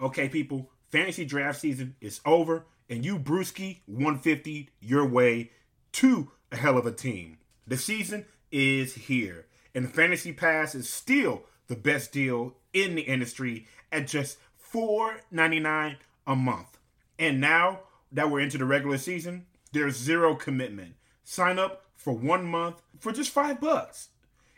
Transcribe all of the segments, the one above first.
Okay, people, fantasy draft season is over, and you Bruski 150 your way to a hell of a team. The season is here, and Fantasy Pass is still the best deal in the industry at just $4.99 a month. And now that we're into the regular season, there's zero commitment. Sign up for one month for just five bucks.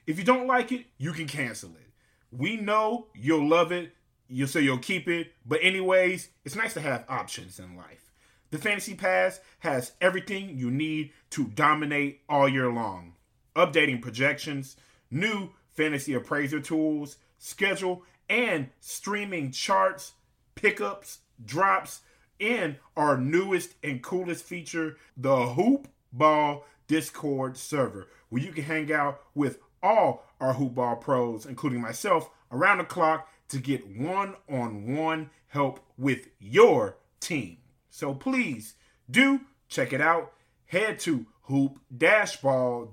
If you don't like it, you can cancel it. We know you'll love it, you'll say you'll keep it, but anyways, it's nice to have options in life. The Fantasy Pass has everything you need to dominate all year long. Updating projections, new fantasy appraiser tools, schedule, and streaming charts, pickups, drops, and our newest and coolest feature, the Hoop Ball Discord server, where you can hang out with all our Hoop Ball pros, including myself, around the clock to get one on one help with your team. So please do check it out. Head to hoop-ball.com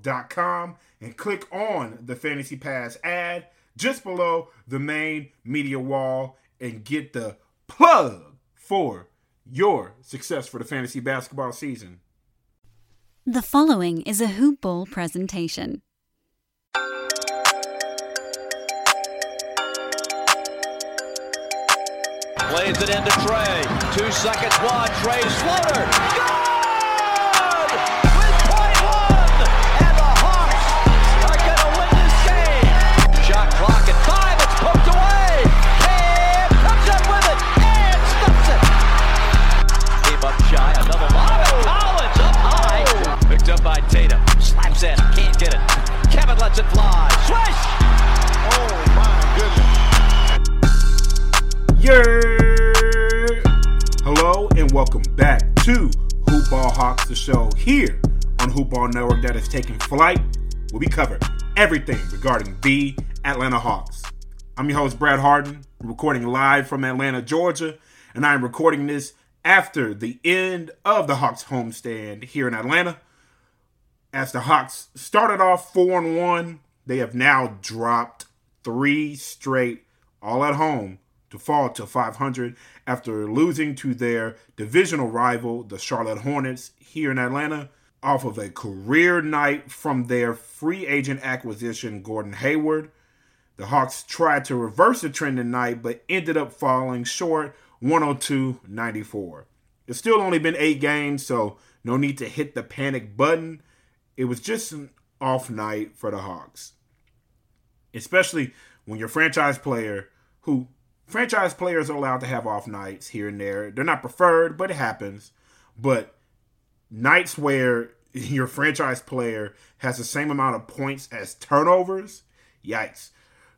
and click on the Fantasy Pass ad just below the main media wall and get the plug for your success for the fantasy basketball season. The following is a Hoop Ball presentation. Plays it into Trae. Two seconds, one. Trae's floater. Good! With point one! And the Hawks are going to win this game. Shot clock at five. It's poked away. Cam comes up with it and stuffs it. Came up shy. Another lob. Collins up high. Picked up by Tatum. Slaps in. Can't get it. Kevin lets it fly. Swish! Oh, my goodness. Yeah. Welcome back to Hoop Ball Hawks, the show here on Hoop Ball Network that is taking flight. Where we cover everything regarding the Atlanta Hawks. I'm your host Brad Hardin, recording live from Atlanta, Georgia, and I am recording this after the end of the Hawks homestand here in Atlanta. As the Hawks started off four and one, they have now dropped three straight, all at home, to fall to 500 after losing to their divisional rival, the Charlotte Hornets, here in Atlanta, off of a career night from their free agent acquisition, Gordon Hayward. The Hawks tried to reverse the trend tonight, but ended up falling short 102 94. It's still only been eight games, so no need to hit the panic button. It was just an off night for the Hawks, especially when your franchise player, who franchise players are allowed to have off nights here and there. They're not preferred, but it happens. But nights where your franchise player has the same amount of points as turnovers, yikes.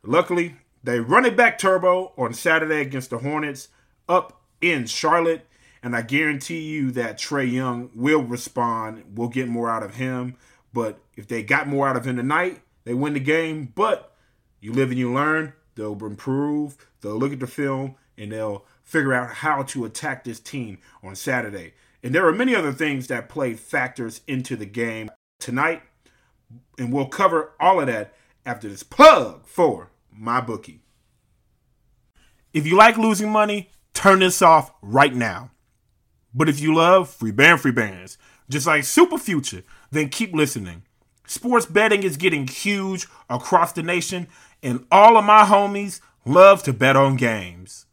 Luckily, they run it back turbo on Saturday against the Hornets up in Charlotte. And I guarantee you that Trae Young will respond. We'll get more out of him. But if they got more out of him tonight, they win the game. But you live and you learn. They'll improve. They'll look at the film and they'll figure out how to attack this team on Saturday. And there are many other things that play factors into the game tonight. And we'll cover all of that after this plug for my bookie. If you like losing money, turn this off right now. But if you love free band free bands, just like Super Future, then keep listening. Sports betting is getting huge across the nation, and all of my homies love to bet on games.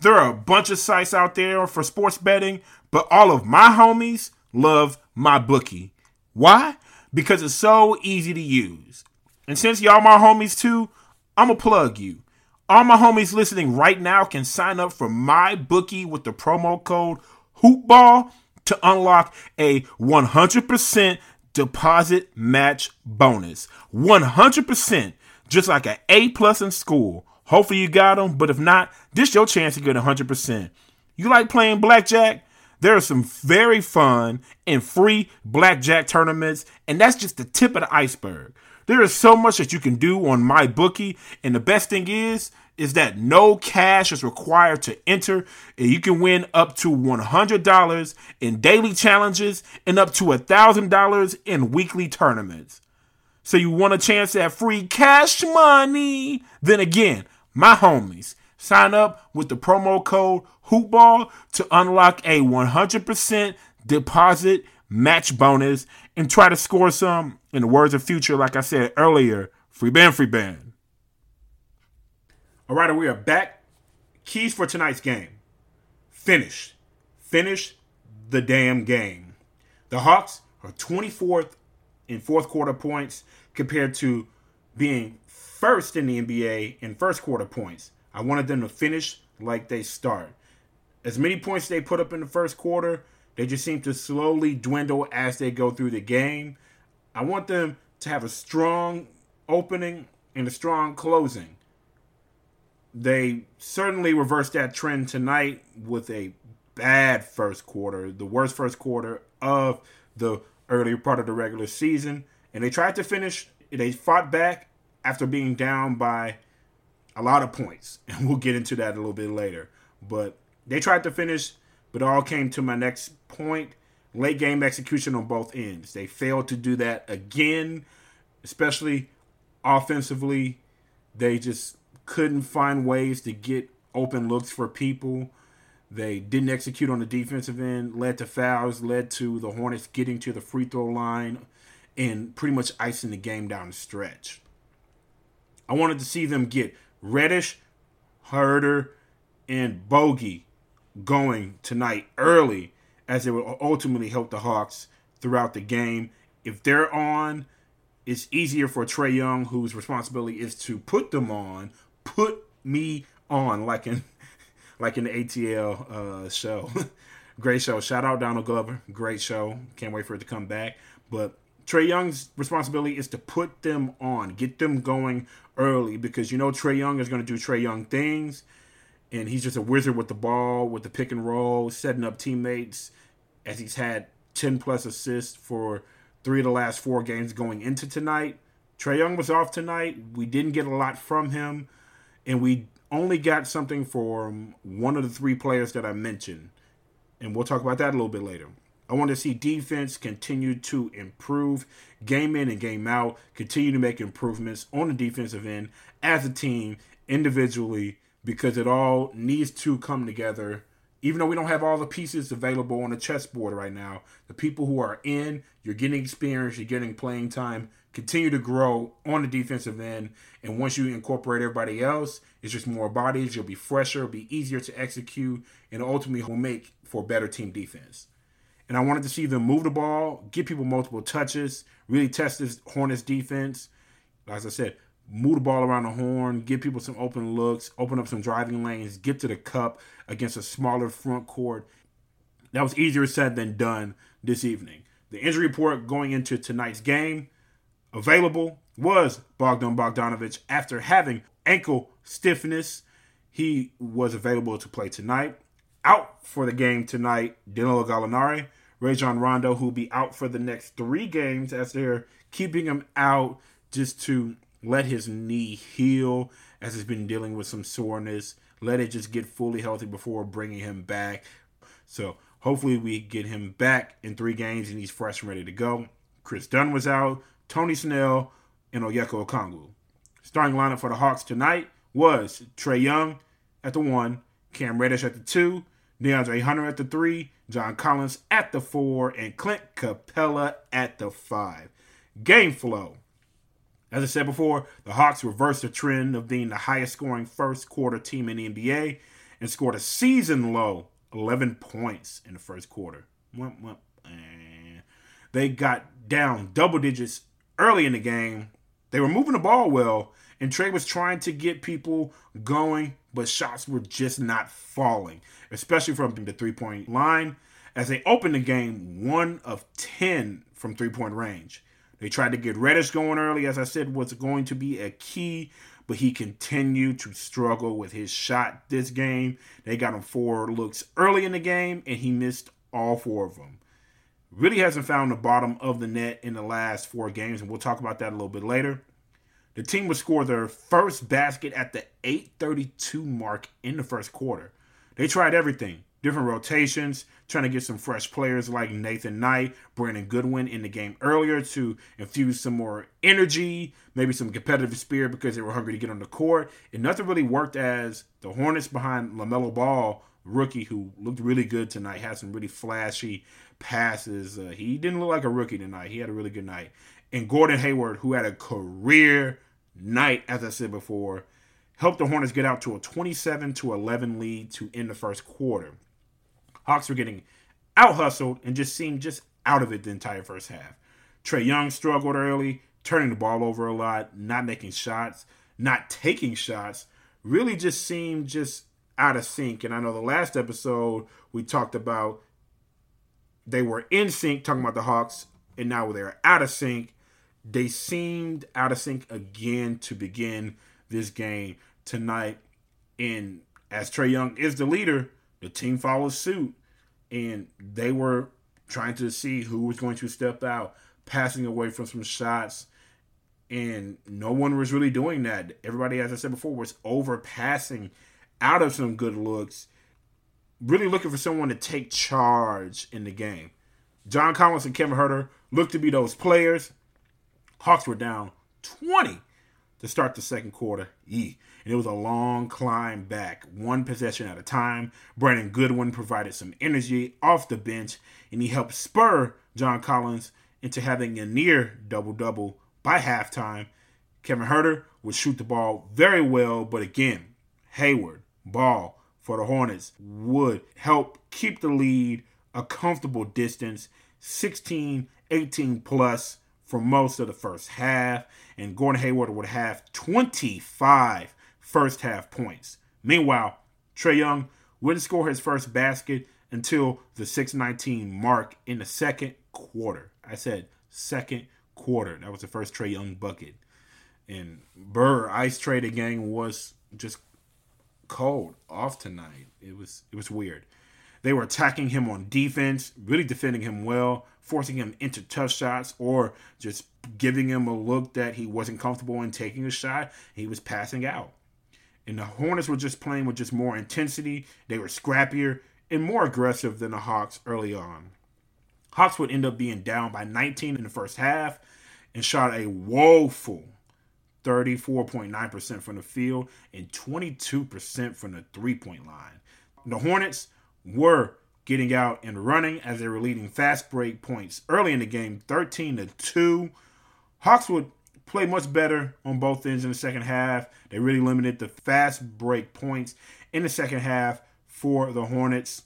There are a bunch of sites out there for sports betting, but all of my homies love my bookie. Why? Because it's so easy to use. And since y'all my homies too, I'm going to plug you. All my homies listening right now can sign up for my bookie with the promo code HOOPBALL to unlock a 100% deposit match bonus. 100%, just like an A plus in school. Hopefully you got them, but if not, this your chance to get 100%. You like playing blackjack? There are some very fun and free blackjack tournaments, and that's just the tip of the iceberg. There is so much that you can do on my bookie, and the best thing is is that no cash is required to enter, and you can win up to $100 in daily challenges and up to $1,000 in weekly tournaments. So you want a chance at free cash money? Then again, my homies, Sign up with the promo code HOOPBALL to unlock a 100% deposit match bonus and try to score some. In the words of Future, like I said earlier, free band, free band. All right, we are back. Keys for tonight's game. Finish. Finish the damn game. The Hawks are 24th in fourth quarter points compared to being first in the NBA in first quarter points. I wanted them to finish like they start. As many points they put up in the first quarter, they just seem to slowly dwindle as they go through the game. I want them to have a strong opening and a strong closing. They certainly reversed that trend tonight with a bad first quarter, the worst first quarter of the earlier part of the regular season. And they tried to finish, they fought back after being down by a lot of points, and we'll get into that a little bit later. But they tried to finish, but all came to my next point late game execution on both ends. They failed to do that again, especially offensively. They just couldn't find ways to get open looks for people. They didn't execute on the defensive end, led to fouls, led to the Hornets getting to the free throw line and pretty much icing the game down the stretch. I wanted to see them get Reddish, Huerter, and Bogey going tonight early, as it will ultimately help the Hawks throughout the game. If they're on, it's easier for Trae Young, whose responsibility is to put them on, put me on, like in like in the ATL uh, show. Great show. Shout out Donald Glover. Great show. Can't wait for it to come back. But Trae Young's responsibility is to put them on, get them going early because you know Trae Young is going to do Trae Young things, and he's just a wizard with the ball, with the pick and roll, setting up teammates. As he's had ten plus assists for three of the last four games going into tonight. Trae Young was off tonight. We didn't get a lot from him, and we only got something from one of the three players that I mentioned, and we'll talk about that a little bit later. I want to see defense continue to improve game in and game out, continue to make improvements on the defensive end as a team, individually, because it all needs to come together. Even though we don't have all the pieces available on the chessboard right now, the people who are in, you're getting experience, you're getting playing time, continue to grow on the defensive end. And once you incorporate everybody else, it's just more bodies, you'll be fresher, it'll be easier to execute, and ultimately will make for better team defense and I wanted to see them move the ball, give people multiple touches, really test this Hornets defense. As I said, move the ball around the horn, give people some open looks, open up some driving lanes, get to the cup against a smaller front court. That was easier said than done this evening. The injury report going into tonight's game available was Bogdan Bogdanovic after having ankle stiffness. He was available to play tonight. Out for the game tonight, Danilo Gallinari Rajon Rondo, who'll be out for the next three games as they're keeping him out just to let his knee heal as he's been dealing with some soreness. Let it just get fully healthy before bringing him back. So hopefully we get him back in three games and he's fresh and ready to go. Kris Dunn was out, Tony Snell, and Onyeka Okongwu. Starting lineup for the Hawks tonight was Trae Young at the one, Cam Reddish at the two, DeAndre Hunter at the three, John Collins at the four, and Clint Capela at the five. Game flow. As I said before, the Hawks reversed the trend of being the highest scoring first quarter team in the NBA and scored a season low 11 points in the first quarter. Eh. They got down double digits early in the game. They were moving the ball well, and Trae was trying to get people going, but shots were just not falling, especially from the three point line. As they opened the game, one of 10 from three point range. They tried to get Reddish going early, as I said, was going to be a key, but he continued to struggle with his shot this game. They got him four looks early in the game, and he missed all four of them. Really hasn't found the bottom of the net in the last four games, and we'll talk about that a little bit later. The team would score their first basket at the 8:32 mark in the first quarter. They tried everything. different rotations, trying to get some fresh players like Nathan Knight, Brandon Goodwin in the game earlier to infuse some more energy, maybe some competitive spirit because they were hungry to get on the court. And nothing really worked as the Hornets behind LaMelo Ball, rookie who looked really good tonight, had some really flashy passes. Uh, he didn't look like a rookie tonight. He had a really good night. And Gordon Hayward, who had a career night, as I said before, helped the Hornets get out to a 27 to 11 lead to end the first quarter. Hawks were getting out hustled and just seemed just out of it the entire first half. Trae Young struggled early, turning the ball over a lot, not making shots, not taking shots, really just seemed just out of sync. And I know the last episode we talked about they were in sync, talking about the Hawks, and now they're out of sync. They seemed out of sync again to begin this game tonight. And as Trae Young is the leader, the team follows suit. And they were trying to see who was going to step out, passing away from some shots. And no one was really doing that. Everybody, as I said before, was overpassing out of some good looks, really looking for someone to take charge in the game. John Collins and Kevin Huerter looked to be those players. Hawks were down 20 to start the second quarter. E. And it was a long climb back, one possession at a time. Brandon Goodwin provided some energy off the bench, and he helped spur John Collins into having a near double double by halftime. Kevin Huerter would shoot the ball very well, but again, Hayward, Ball for the Hornets would help keep the lead a comfortable distance 16, 18 plus for most of the first half, and Gordon Hayward would have 25 first half points. Meanwhile, Trae Young wouldn't score his first basket until the 619 mark in the second quarter. I said second quarter. That was the first Trae Young bucket. And Burr ice trade gang was just cold off tonight. It was it was weird. They were attacking him on defense, really defending him well, forcing him into tough shots, or just giving him a look that he wasn't comfortable in taking a shot. He was passing out. And the Hornets were just playing with just more intensity. They were scrappier and more aggressive than the Hawks early on. Hawks would end up being down by 19 in the first half and shot a woeful 34.9% from the field and 22% from the three point line. The Hornets were getting out and running as they were leading fast break points early in the game 13 to 2. Hawks would play much better on both ends in the second half. They really limited the fast break points in the second half for the Hornets.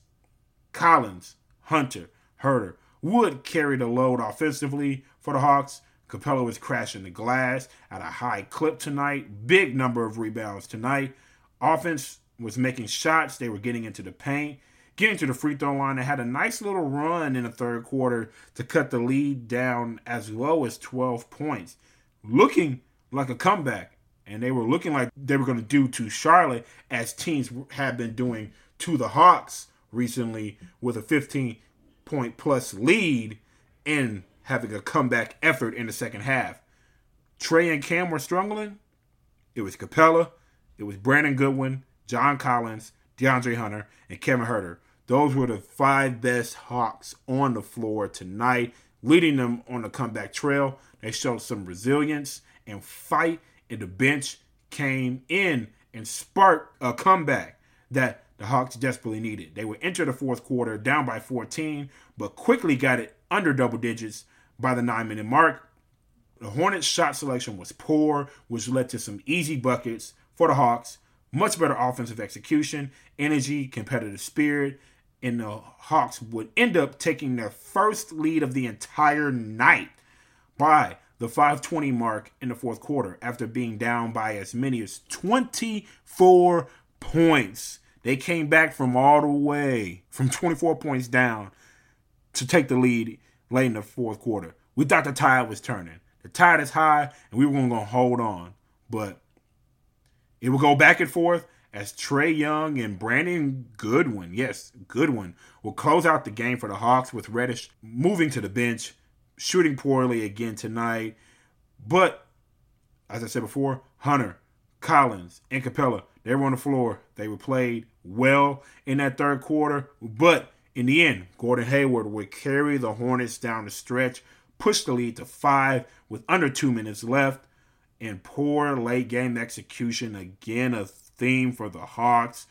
Collins, Hunter, Huerter would carry the load offensively for the Hawks. Capela was crashing the glass at a high clip tonight. Big number of rebounds tonight. Offense was making shots. They were getting into the paint, getting to the free throw line. They had a nice little run in the third quarter to cut the lead down as low as 12 points. Looking like a comeback. And they were looking like they were going to do to Charlotte as teams have been doing to the Hawks recently with a 15 point plus lead and having a comeback effort in the second half. Trae and Cam were struggling. It was Capela, it was Brandon Goodwin, John Collins, DeAndre Hunter, and Kevin Huerter. Those were the five best Hawks on the floor tonight, leading them on the comeback trail. They showed some resilience and fight, and the bench came in and sparked a comeback that the Hawks desperately needed. They would enter the fourth quarter down by 14, but quickly got it under double digits by the nine minute mark. The Hornets' shot selection was poor, which led to some easy buckets for the Hawks. Much better offensive execution, energy, competitive spirit, and the Hawks would end up taking their first lead of the entire night by the 520 mark in the fourth quarter after being down by as many as 24 points. They came back from all the way from 24 points down to take the lead late in the fourth quarter. We thought the tide was turning. The tide is high, and we were going to hold on. But it will go back and forth as Trae Young and Brandon Goodwin, yes, Goodwin, will close out the game for the Hawks with Reddish moving to the bench, shooting poorly again tonight. But, as I said before, Hunter, Collins, and Capela, they were on the floor. They were played well in that third quarter, but in the end, Gordon Hayward would carry the Hornets down the stretch, push the lead to five with under two minutes left, and poor late game execution again a theme for the Hawks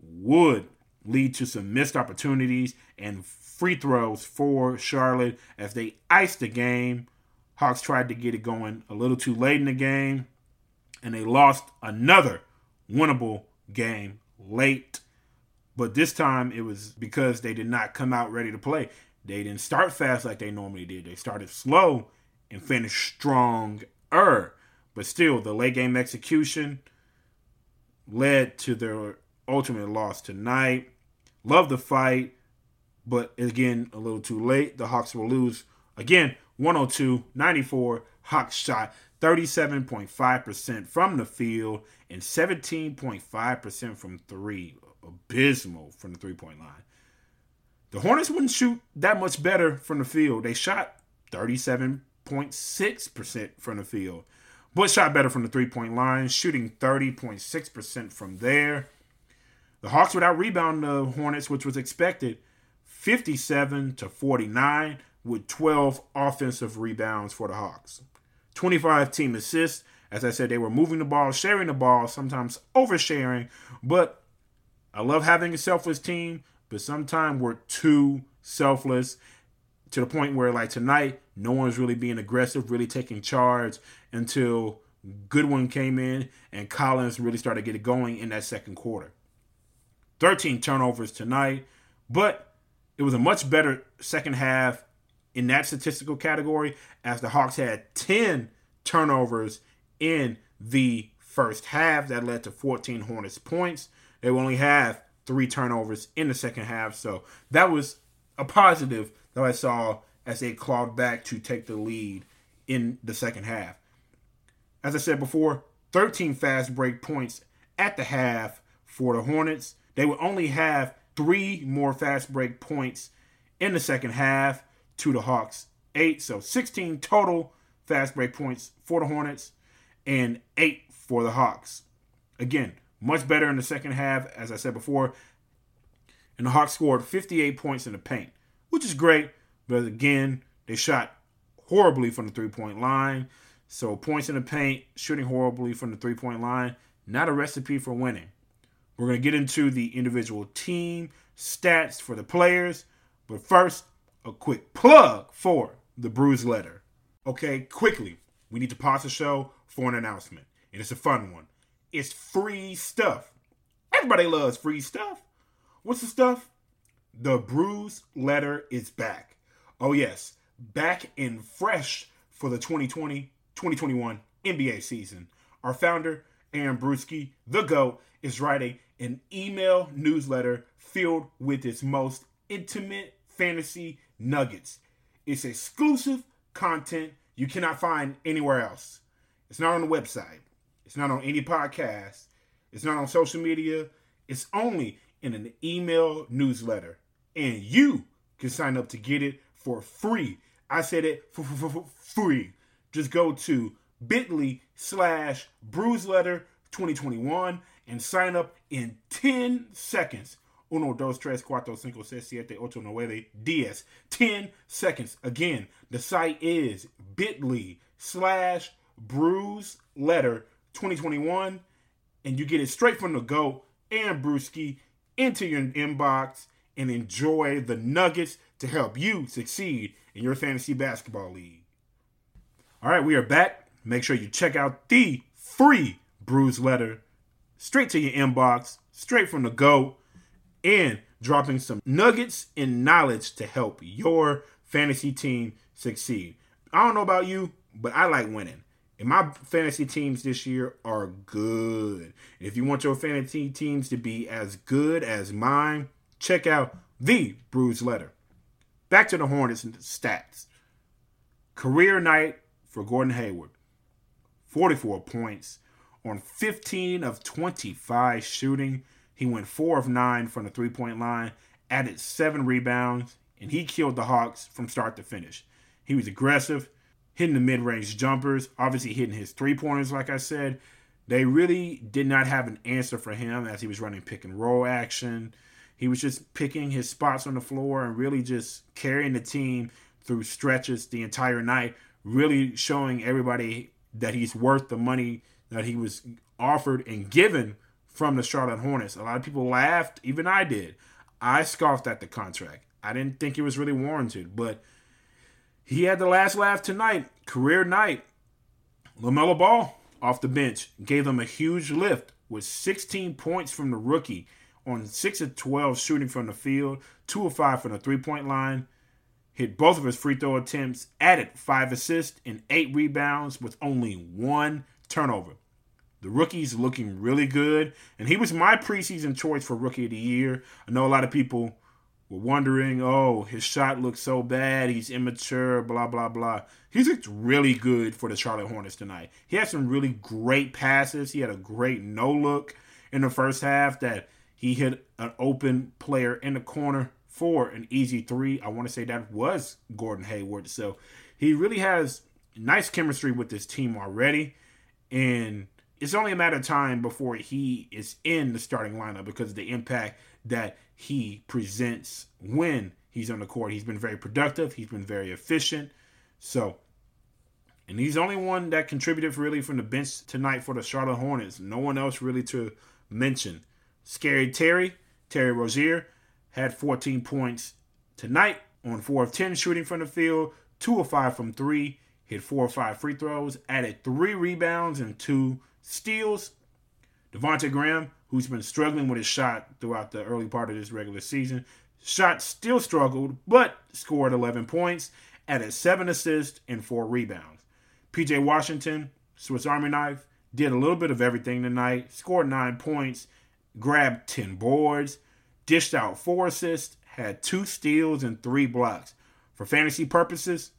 would lead to some missed opportunities and free throws for Charlotte as they iced the game. Hawks tried to get it going a little too late in the game, and they lost another winnable game late. But this time it was because they did not come out ready to play. They didn't start fast like they normally did. They started slow and finished stronger. But still, the late game execution led to their ultimate loss tonight. Love the fight, but again, a little too late. The Hawks will lose again 102 94. Hawks shot 37.5% from the field and 17.5% from three. Abysmal from the three point line. The Hornets wouldn't shoot that much better from the field. They shot 37.6% from the field, but shot better from the three point line, shooting 30.6% from there. The Hawks would out rebound the Hornets, which was expected, 57 to 49, with 12 offensive rebounds for the Hawks. 25 team assists. As I said, they were moving the ball, sharing the ball, sometimes oversharing. But I love having a selfless team, but sometimes we're too selfless to the point where, like tonight, no one's really being aggressive, really taking charge until Goodwin came in and Collins really started getting going in that second quarter. 13 turnovers tonight, but it was a much better second half in that statistical category as the Hawks had 10 turnovers in the first half that led to 14 Hornets points. They only have three turnovers in the second half, so that was a positive that I saw as they clawed back to take the lead in the second half. As I said before, 13 fast break points at the half for the Hornets. They would only have three more fast break points in the second half to the Hawks eight. So 16 total fast break points for the Hornets and eight for the Hawks. Again, much better in the second half, as I said before. And the Hawks scored 58 points in the paint, which is great. But again, they shot horribly from the three point line. So points in the paint, shooting horribly from the three point line, not a recipe for winning. We're going to get into the individual team stats for the players. But first, a quick plug for the Bruise Letter. Okay, quickly, we need to pause the show for an announcement. And it's a fun one. It's free stuff. Everybody loves free stuff. What's the stuff? The Bruise Letter is back. Oh, yes, back and fresh for the 2020 2021 NBA season. Our founder, Aaron Bruski, the GOAT, is writing an email newsletter filled with its most intimate fantasy nuggets. It's exclusive content you cannot find anywhere else. It's not on the website. It's not on any podcast. It's not on social media. It's only in an email newsletter. And you can sign up to get it for free. I said it for, free. Just go to bit.ly slash bruiseletter 2021 and sign up in 10 seconds. Uno, dos, tres, cuatro, cinco, seis, siete, ocho, nueve, diez. 10 seconds. Again, the site is bit.ly slash bruise letter 2021. And you get it straight from the GOAT and Bruski into your inbox and enjoy the nuggets to help you succeed in your fantasy basketball league. All right, we are back. Make sure you check out the free bruise letter straight to your inbox, straight from the go, and dropping some nuggets and knowledge to help your fantasy team succeed. I don't know about you, but I like winning. And my fantasy teams this year are good. If you want your fantasy teams to be as good as mine, check out the Bruise Letter. Back to the Hornets and the stats. Career night for Gordon Hayward 44 points, on 15 of 25 shooting. He went 4 of 9 from the three point line, added 7 rebounds, and he killed the Hawks from start to finish. He was aggressive, hitting the mid range jumpers, obviously hitting his three pointers, like I said. They really did not have an answer for him as he was running pick and roll action. He was just picking his spots on the floor and really just carrying the team through stretches the entire night, really showing everybody that he's worth the money that he was offered and given from the Charlotte Hornets. A lot of people laughed, even I did. I scoffed at the contract. I didn't think it was really warranted, but he had the last laugh tonight, career night. LaMelo Ball off the bench gave them a huge lift with 16 points from the rookie on 6 of 12 shooting from the field, 2 of 5 from the three point line. Hit both of his free throw attempts, added 5 assists and 8 rebounds with only one turnover. The rookie's looking really good, and he was my preseason choice for Rookie of the Year. I know a lot of people were wondering, oh, his shot looks so bad, he's immature, blah, blah, blah. He's looked really good for the Charlotte Hornets tonight. He had some really great passes. He had a great no look in the first half that he hit an open player in the corner for an easy three. I want to say that was Gordon Hayward. So he really has nice chemistry with this team already. And it's only a matter of time before he is in the starting lineup because of the impact that he presents when he's on the court. He's been very productive, he's been very efficient. So, and he's the only one that contributed really from the bench tonight for the Charlotte Hornets. No one else really to mention. Scary Terry, Terry Rozier, had 14 points tonight on 4 of 10 shooting from the field, 2 of 5 from 3, hit 4 or 5 free throws, added 3 rebounds and 2 steals. Devonte Graham, who's been struggling with his shot throughout the early part of this regular season, shot still struggled, but scored 11 points, added 7 assists and 4 rebounds. PJ Washington, Swiss Army knife, did a little bit of everything tonight, scored 9 points, grabbed 10 boards, dished out 4 assists, had 2 steals and 3 blocks. For fantasy purposes,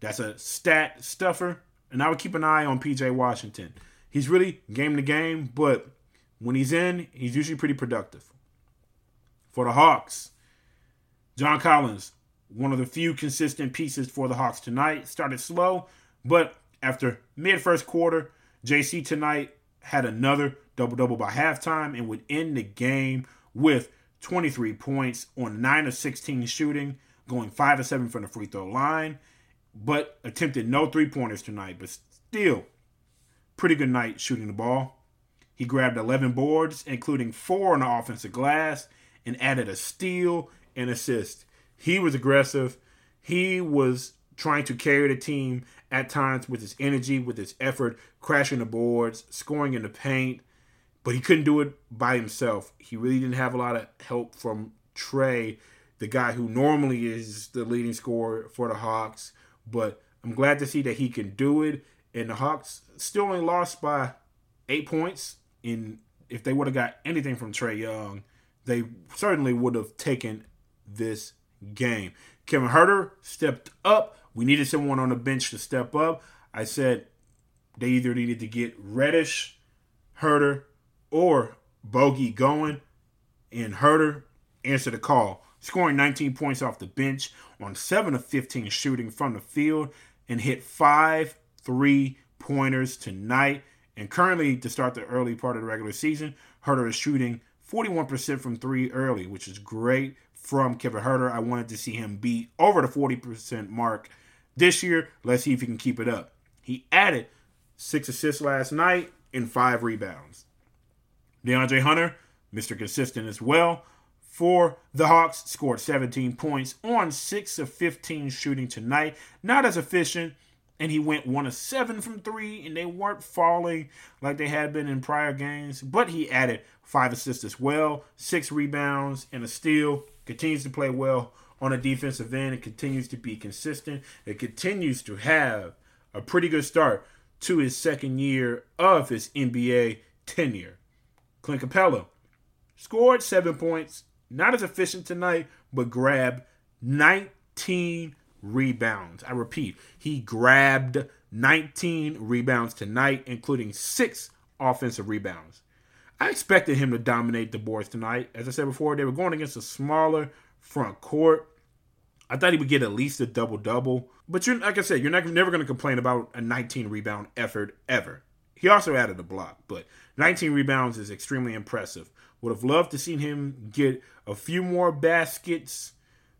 that's a stat stuffer, and I would keep an eye on PJ Washington he's really game to game, but when he's in, he's usually pretty productive. For the Hawks, John Collins, one of the few consistent pieces for the Hawks tonight, started slow, but after mid first quarter, JC tonight had another double double by halftime and would end the game with 23 points on 9 of 16 shooting, going 5 of 7 from the free throw line, but attempted no three pointers tonight, but still pretty good night shooting the ball. He grabbed 11 boards, including four on the offensive glass, and added a steal and assist. He was aggressive. He was trying to carry the team at times with his energy, with his effort, crashing the boards, scoring in the paint, but he couldn't do it by himself. He really didn't have a lot of help from Trae, the guy who normally is the leading scorer for the Hawks. But I'm glad to see that he can do it and the Hawks still only lost by eight points. In if they would have got anything from Trae Young, they certainly would have taken this game. Kevin Huerter stepped up. We needed someone on the bench to step up. I said they either needed to get Reddish, Huerter, or Bogey going, and Huerter answered the call, scoring 19 points off the bench on 7 of 15 shooting from the field and hit five three pointers tonight. And currently, to start the early part of the regular season, Huerter is shooting 41% from three early, which is great from Kevin Huerter. I wanted to see him be over the 40% mark this year. Let's see if he can keep it up. He added six assists last night and five rebounds. DeAndre Hunter, Mr. Consistent as well, for the Hawks, scored 17 points on 6 of 15 shooting tonight. Not as efficient and he went one of seven from three, and they weren't falling like they had been in prior games. But he added five assists as well, six rebounds, and a steal. Continues to play well on a defensive end. It continues to be consistent. It continues to have a pretty good start to his second year of his NBA tenure. Clint Capela scored seven points, not as efficient tonight, but grabbed 19 rebounds. I repeat, he grabbed 19 rebounds tonight, including six offensive rebounds. I expected him to dominate the boards tonight. As I said before, they were going against a smaller front court. I thought he would get at least a double double. But you're like I said, you're not, never going to complain about a 19 rebound effort ever. He also added a block, but 19 rebounds is extremely impressive. Would have loved to seen him get a few more baskets,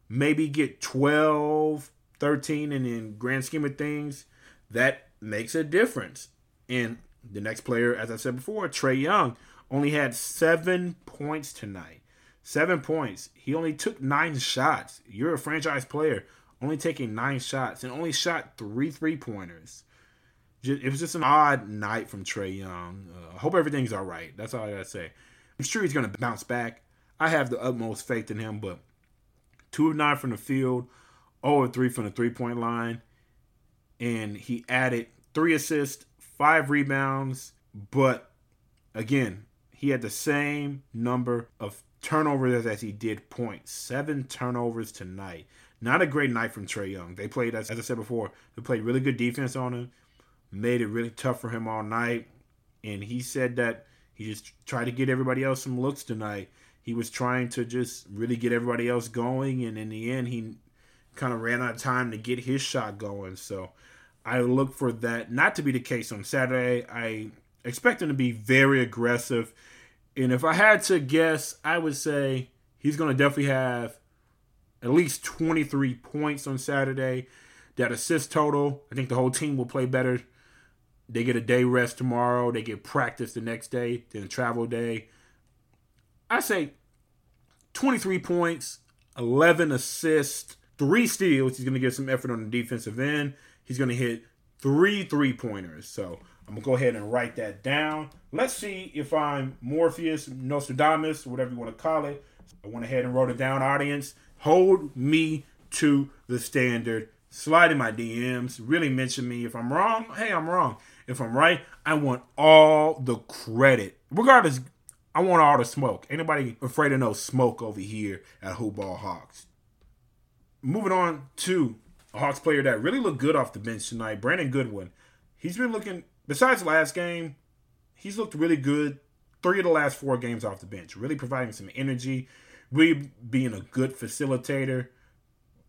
maybe get 12, 13, and in grand scheme of things, that makes a difference. And the next player, as I said before, Trae Young, only had seven points tonight. Seven points. He only took nine shots. You're a franchise player, only taking nine shots, and only shot three three pointers. It was just an odd night from Trey Young. I uh, hope everything's all right. That's all I gotta say. I'm sure he's gonna bounce back. I have the utmost faith in him, but two of nine from the field, 0 of three from the three point line, and he added three assists, five rebounds, but again, he had the same number of turnovers as he did points. Seven turnovers tonight. Not a great night from Trae Young. They played, as I said before, they played really good defense on him, made it really tough for him all night. And he said that he just tried to get everybody else some looks tonight. He was trying to just really get everybody else going, and in the end, he kind of ran out of time to get his shot going. So I look for that not to be the case on Saturday. I expect him to be very aggressive. And if I had to guess, I would say he's going to definitely have at least 23 points on Saturday. That assist total, I think the whole team will play better. They get a day rest tomorrow. They get practice the next day, then a travel day. I say 23 points, 11 assists, three steals. He's going to get some effort on the defensive end. He's going to hit three three pointers. So I'm going to go ahead and write that down. Let's see if I'm Morpheus, Nostradamus, whatever you want to call it. I went ahead and wrote it down, audience. Hold me to the standard. Slide in my DMs. Really mention me. If I'm wrong, hey, I'm wrong. If I'm right, I want all the credit. Regardless, I want all the smoke. Anybody afraid of no smoke over here at Hoopball Hawks? Moving on to a Hawks player that really looked good off the bench tonight, Brandon Goodwin. He's been looking, besides last game, he's looked really good three of the last four games off the bench, really providing some energy, really being a good facilitator,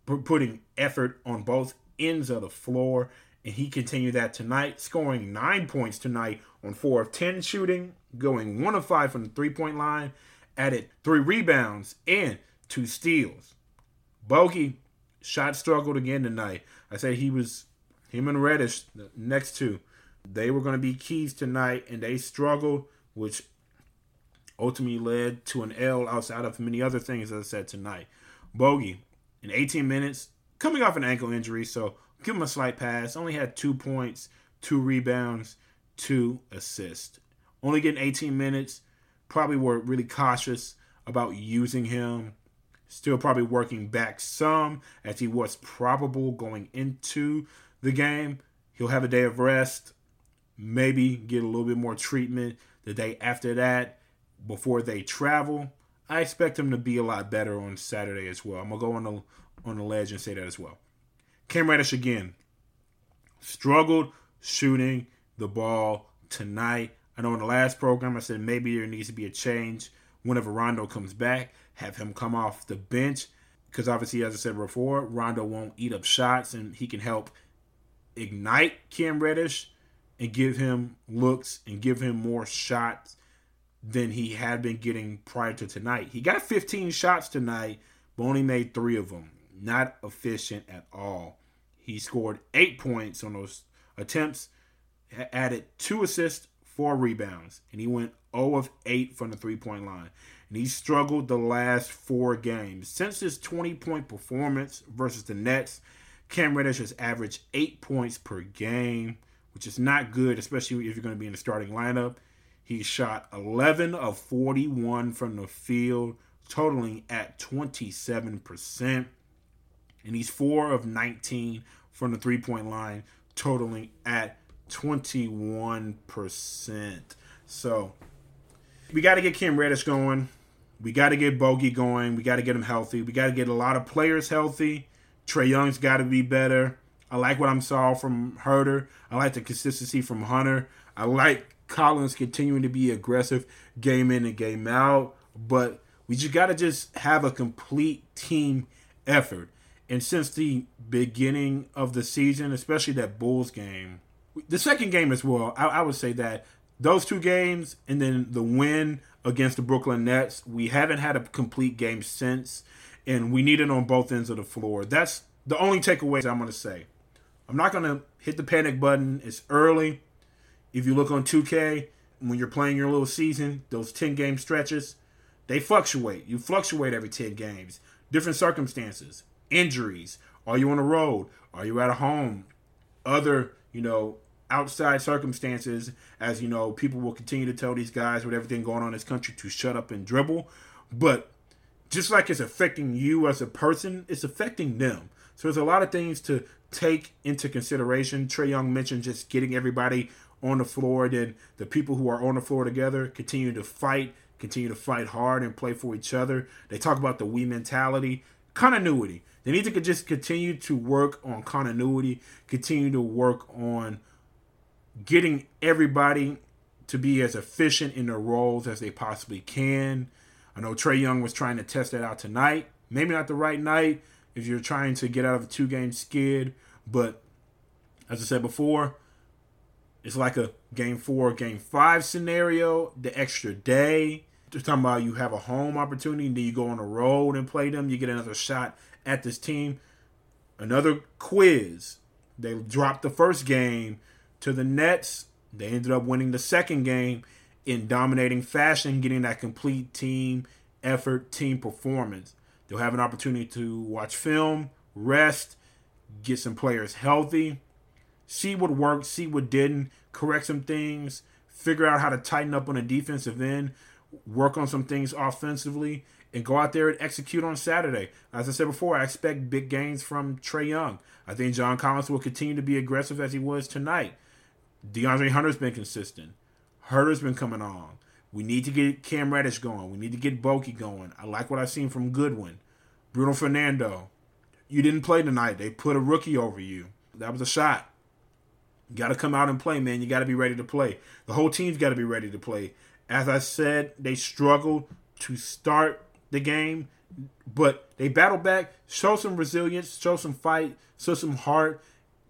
putting effort on both ends of the floor. And he continued that tonight, scoring nine points tonight on four of 10 shooting, going one of five from the three point line, added three rebounds and two steals. Bogey shot struggled again tonight. I said he was, him and Reddish, next two, they were going to be keys tonight, and they struggled, which ultimately led to an L outside of many other things, as I said tonight. Bogey, in 18 minutes, coming off an ankle injury, so give him a slight pass. Only had two points, two rebounds, two assists. Only getting 18 minutes. Probably were really cautious about using him. Still probably working back some as he was probable going into the game. He'll have a day of rest, maybe get a little bit more treatment the day after that before they travel. I expect him to be a lot better on Saturday as well. I'm gonna go on the on the ledge and say that as well. Cam Reddish again struggled shooting the ball tonight. I know in the last program I said maybe there needs to be a change whenever Rondo comes back. Have him come off the bench because obviously, as I said before, Rondo won't eat up shots and he can help ignite Cam Reddish and give him looks and give him more shots than he had been getting prior to tonight. He got 15 shots tonight, but only made three of them. Not efficient at all. He scored eight points on those attempts, added two assists, four rebounds, and he went 0 of 8 from the three point line. And he struggled the last four games. Since his 20 point performance versus the Nets, Cam Reddish has averaged eight points per game, which is not good, especially if you're going to be in the starting lineup. He shot 11 of 41 from the field, totaling at 27%. And he's 4 of 19 from the three point line, totaling at 21%. So we got to get Cam Reddish going. We got to get Bogey going. We got to get him healthy. We got to get a lot of players healthy. Trae Young's got to be better. I like what I'm saw from Huerter. I like the consistency from Hunter. I like Collins continuing to be aggressive game in and game out, but we just got to just have a complete team effort. And since the beginning of the season, especially that Bulls game, the second game as well. I, I would say that those two games and then the win against the Brooklyn Nets, we haven't had a complete game since, and we need it on both ends of the floor. That's the only takeaways I'm going to say. I'm not going to hit the panic button. It's early. If you look on 2K, when you're playing your little season, those 10 game stretches, they fluctuate. You fluctuate every 10 games. Different circumstances, injuries. Are you on the road? Are you at home? Other, you know, outside circumstances, as you know, people will continue to tell these guys with everything going on in this country to shut up and dribble. But just like it's affecting you as a person, it's affecting them. So there's a lot of things to take into consideration. Trae Young mentioned just getting everybody on the floor, then the people who are on the floor together continue to fight, continue to fight hard and play for each other. They talk about the we mentality, continuity. They need to just continue to work on continuity, continue to work on getting everybody to be as efficient in their roles as they possibly can. I know Trae Young was trying to test that out tonight. Maybe not the right night if you're trying to get out of a two game skid, but as I said before, it's like a game four, game five scenario, the extra day. Just talking about you have a home opportunity, and then you go on the road and play them. You get another shot at this team. Another quiz. They dropped the first game to the Nets. They ended up winning the second game in dominating fashion, getting that complete team effort, team performance. They'll have an opportunity to watch film, rest, get some players healthy, see what worked, see what didn't, correct some things, figure out how to tighten up on the defensive end, work on some things offensively, and go out there and execute on Saturday. As I said before, I expect big gains from Trae Young. I think John Collins will continue to be aggressive as he was tonight. DeAndre Hunter's been consistent. Huerter's been coming on. We need to get Cam Reddish going. We need to get Bogi going. I like what I've seen from Goodwin. Bruno Fernando. You didn't play tonight. They put a rookie over you. That was a shot. You got to come out and play, man. You got to be ready to play. The whole team's got to be ready to play. As I said, they struggled to start the game, but they battled back, show some resilience, show some fight, show some heart,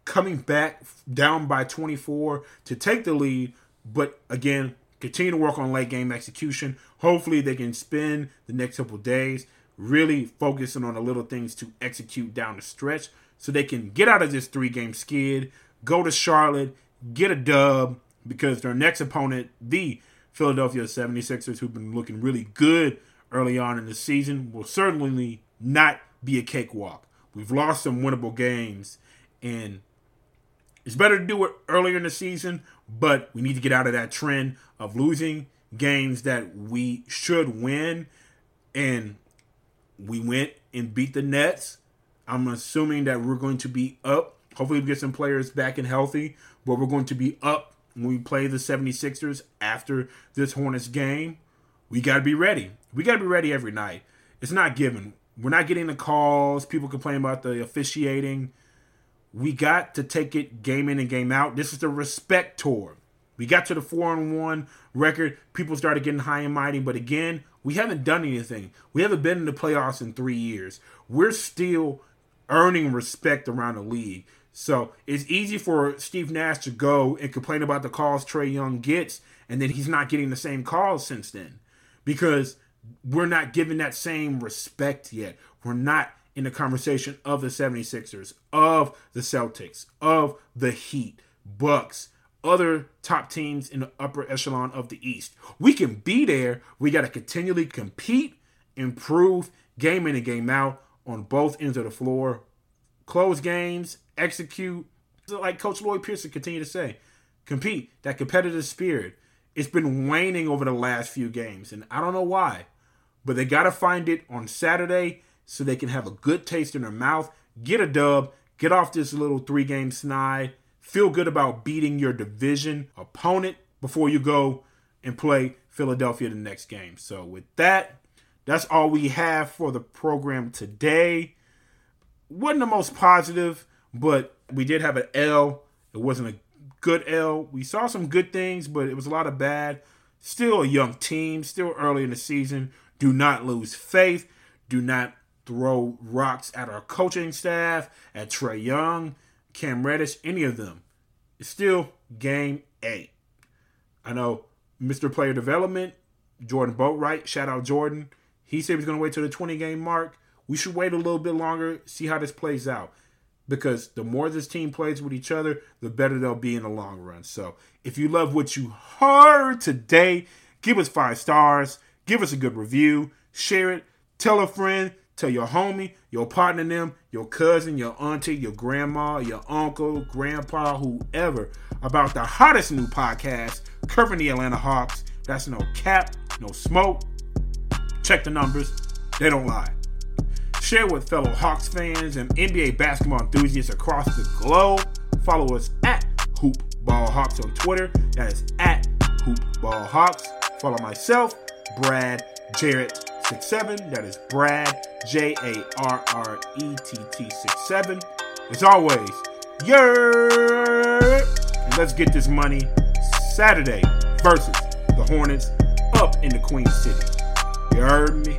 coming back down by 24 to take the lead. But again, continue to work on late game execution. Hopefully, they can spend the next couple days really focusing on the little things to execute down the stretch so they can get out of this three game skid, go to Charlotte, get a dub because their next opponent, the Philadelphia 76ers, who've been looking really good early on in the season, will certainly not be a cakewalk. We've lost some winnable games, and it's better to do it earlier in the season, but we need to get out of that trend of losing games that we should win. And we went and beat the Nets. I'm assuming that we're going to be up. Hopefully, we get some players back and healthy, but we're going to be up when we play the 76ers after this Hornets game. We got to be ready. We got to be ready every night. It's not given. We're not getting the calls. People complain about the officiating. We got to take it game in and game out. This is the respect tour. We got to the four and one record. People started getting high and mighty, but again, we haven't done anything. We haven't been in the playoffs in three years. We're still earning respect around the league. So it's easy for Steve Nash to go and complain about the calls Trae Young gets, and then he's not getting the same calls since then because we're not giving that same respect yet. We're not in the conversation of the 76ers, of the Celtics, of the Heat, Bucks, other top teams in the upper echelon of the East. We can be there. We got to continually compete, improve, game in and game out on both ends of the floor. Close games, execute. Like Coach Lloyd Pearson continue to say, compete. That competitive spirit. It's been waning over the last few games, and I don't know why, but they got to find it on Saturday so they can have a good taste in their mouth, get a dub, get off this little three game snide Feel good about beating your division opponent before you go and play Philadelphia the next game. So, with that, that's all we have for the program today. Wasn't the most positive, but we did have an L. It wasn't a good L. We saw some good things, but it was a lot of bad. Still a young team, still early in the season. Do not lose faith. Do not throw rocks at our coaching staff, at Trae Young. Cam Reddish, any of them. it's still game eight. I know Mr. Player Development, Jordan Boatwright, shout out Jordan. He said he's going to wait till the 20 game mark. We should wait a little bit longer, see how this plays out. Because the more this team plays with each other, the better they'll be in the long run. So if you love what you heard today, give us five stars, give us a good review, share it, tell a friend, tell your homie, your partner, them, your cousin, your auntie, your grandma, your uncle, grandpa, whoever about the hottest new podcast covering the Atlanta Hawks. That's no cap, no smoke. Check the numbers, they don't lie. Share with fellow Hawks fans and NBA basketball enthusiasts across the globe. Follow us at Hoop Ball Hawks on Twitter. That is at Hoop Ball Hawks. Follow myself, Brad Jarrett 67. That is Brad J A R R E T T 67. As always, yer. Let's get this money Saturday versus the Hornets up in the Queen City. You heard me?